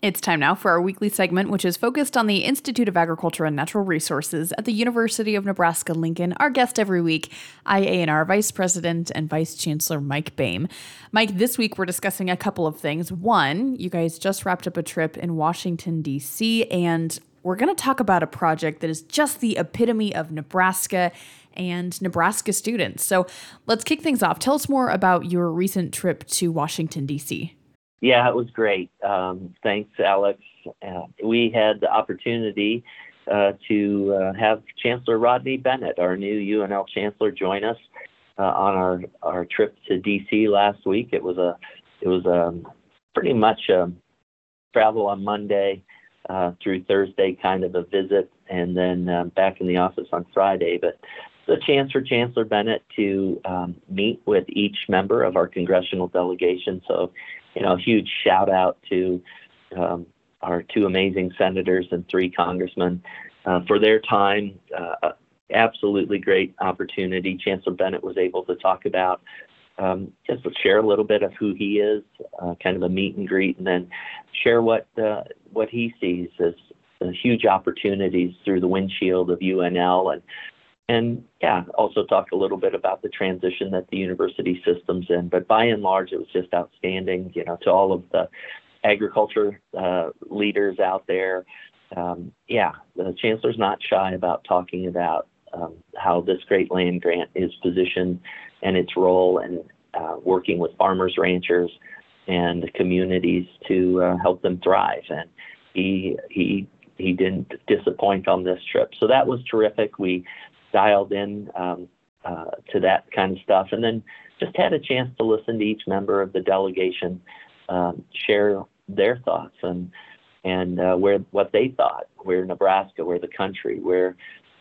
It's time now for our weekly segment, which is focused on the Institute of Agriculture and Natural Resources at the University of Nebraska Lincoln. Our guest every week, IANR Vice President and Vice Chancellor Mike Boehm. Mike, this week we're discussing a couple of things. One, you guys just wrapped up a trip in Washington, D.C., and we're going to talk about a project that is just the epitome of Nebraska and Nebraska students. So let's kick things off. Tell us more about your recent trip to Washington, D.C. Yeah, it was great. Um, thanks, Alex. Uh, we had the opportunity uh, to uh, have Chancellor Rodney Bennett, our new UNL Chancellor, join us uh, on our, our trip to DC last week. It was a it was um, pretty much a travel on Monday uh, through Thursday kind of a visit, and then um, back in the office on Friday. But the chance for Chancellor Bennett to um, meet with each member of our congressional delegation. So you know, a huge shout out to um, our two amazing senators and three congressmen uh, for their time. Uh, absolutely great opportunity. Chancellor Bennett was able to talk about um, just share a little bit of who he is, uh, kind of a meet and greet, and then share what uh, what he sees as huge opportunities through the windshield of UNL and and yeah, also talk a little bit about the transition that the university system's in. But by and large, it was just outstanding. You know, to all of the agriculture uh, leaders out there, um, yeah, the chancellor's not shy about talking about um, how this great land grant is positioned and its role in uh, working with farmers, ranchers, and communities to uh, help them thrive. And he he he didn't disappoint on this trip, so that was terrific. We dialed in um, uh, to that kind of stuff, and then just had a chance to listen to each member of the delegation um, share their thoughts and and uh, where what they thought, where Nebraska, where the country, where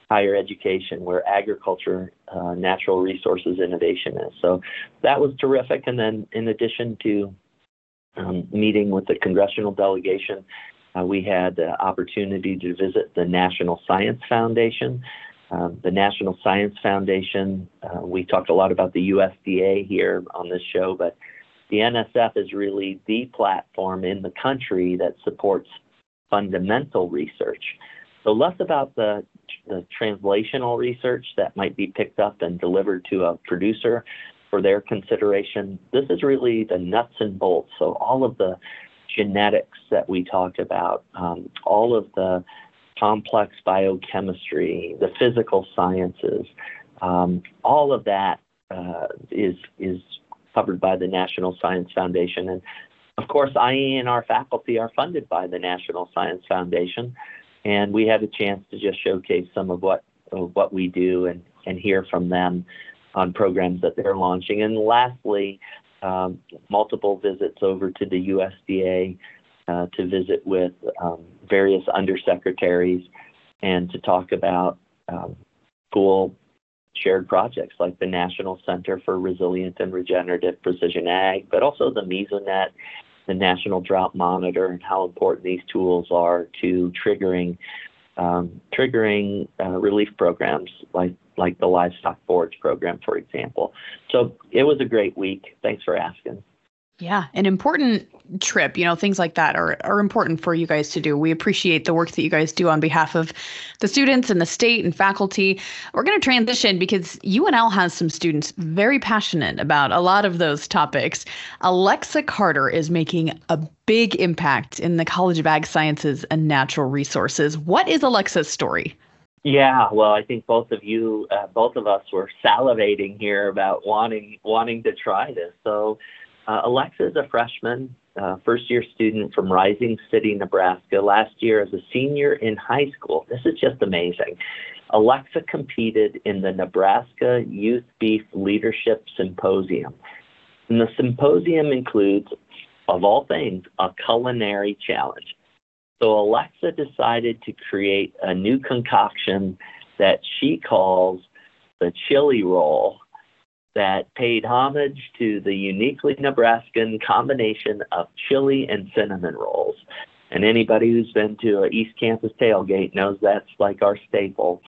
higher education, where agriculture, uh, natural resources innovation is. So that was terrific. And then in addition to um, meeting with the congressional delegation, uh, we had the opportunity to visit the National Science Foundation, um, the National Science Foundation. Uh, we talked a lot about the USDA here on this show, but the NSF is really the platform in the country that supports fundamental research. So less about the, the translational research that might be picked up and delivered to a producer for their consideration. This is really the nuts and bolts. So all of the genetics that we talked about, um, all of the complex biochemistry, the physical sciences, um, all of that uh, is is covered by the National Science Foundation. And of course, IANR faculty are funded by the National Science Foundation. And we had a chance to just showcase some of what of what we do and, and hear from them on programs that they're launching. And lastly, um, multiple visits over to the USDA uh, to visit with um, various undersecretaries and to talk about um, cool shared projects like the National Center for Resilient and Regenerative Precision Ag, but also the Mesonet, the National Drought Monitor, and how important these tools are to triggering um, triggering uh, relief programs like like the Livestock Forage Program, for example. So it was a great week. Thanks for asking. Yeah, an important trip, you know, things like that are, are important for you guys to do. We appreciate the work that you guys do on behalf of the students and the state and faculty. We're going to transition because UNL has some students very passionate about a lot of those topics. Alexa Carter is making a big impact in the College of Ag Sciences and Natural Resources. What is Alexa's story? Yeah, well, I think both of you, uh, both of us, were salivating here about wanting wanting to try this. So uh, Alexa is a freshman, uh, first year student from Rising City, Nebraska, last year as a senior in high school. This is just amazing. Alexa competed in the Nebraska Youth Beef Leadership Symposium. And the symposium includes, of all things, a culinary challenge. So Alexa decided to create a new concoction that she calls the chili roll that paid homage to the uniquely Nebraskan combination of chili and cinnamon rolls. And anybody who's been to an East Campus tailgate knows that's like our staple.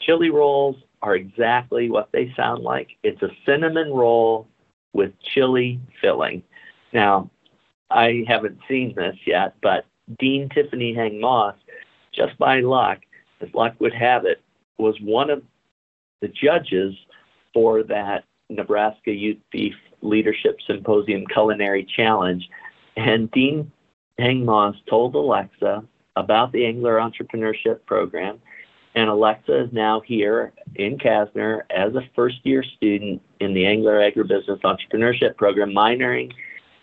Chili rolls are exactly what they sound like. It's a cinnamon roll with chili filling. Now, I haven't seen this yet, but Dean Tiffany Heng Moss, just by luck, as luck would have it, was one of the judges for that Nebraska Youth Beef Leadership Symposium Culinary Challenge. And Dean Heng Moss told Alexa about the Engler Entrepreneurship Program. And Alexa is now here in CASNR as a first year student in the Engler Agribusiness Entrepreneurship Program, minoring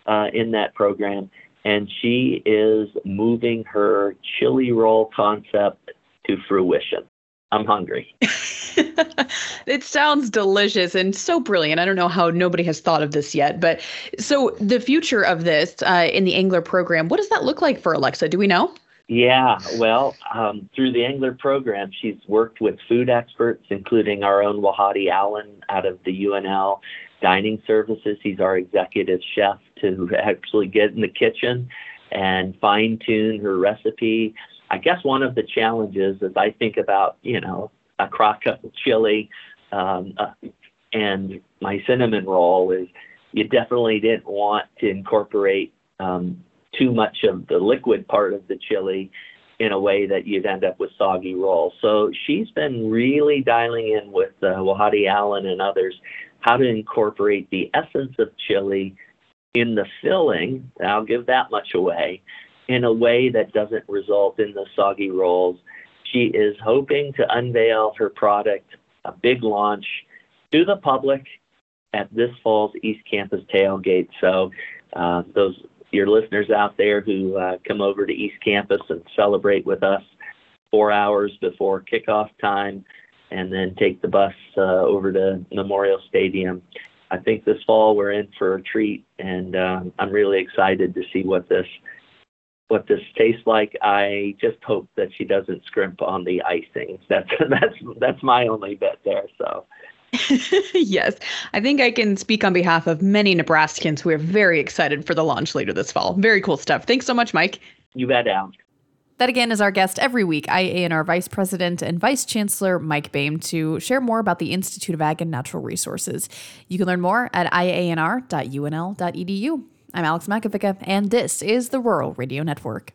uh, in that program. And she is moving her chili roll concept to fruition. I'm hungry. it sounds delicious and so brilliant. I don't know how nobody has thought of this yet, but so the future of this uh, in the Engler program, what does that look like for Alexa? Do we know? Yeah, well, um, through the Engler program, she's worked with food experts, including our own Wahadi Allen out of the UNL Dining Services. He's our executive chef to actually get in the kitchen and fine tune her recipe. I guess one of the challenges as I think about, you know, a crock of chili um, uh, and my cinnamon roll is you definitely didn't want to incorporate um, too much of the liquid part of the chili in a way that you'd end up with soggy rolls. So she's been really dialing in with uh, Wahadi Allen and others how to incorporate the essence of chili in the filling. I'll give that much away in a way that doesn't result in the soggy rolls. She is hoping to unveil her product, a big launch to the public at this fall's East Campus tailgate. So, uh, those your listeners out there who uh, come over to East Campus and celebrate with us four hours before kickoff time, and then take the bus uh, over to Memorial Stadium. I think this fall we're in for a treat, and um, I'm really excited to see what this what this tastes like. I just hope that she doesn't scrimp on the icing. That's that's that's my only bet there. So. yes, I think I can speak on behalf of many Nebraskans who are very excited for the launch later this fall. Very cool stuff. Thanks so much, Mike. You bet, Al. That again is our guest every week, IANR Vice President and Vice Chancellor Mike Boehm, to share more about the Institute of Ag and Natural Resources. You can learn more at ianr.unl.edu. I'm Alex Makovica, and this is the Rural Radio Network.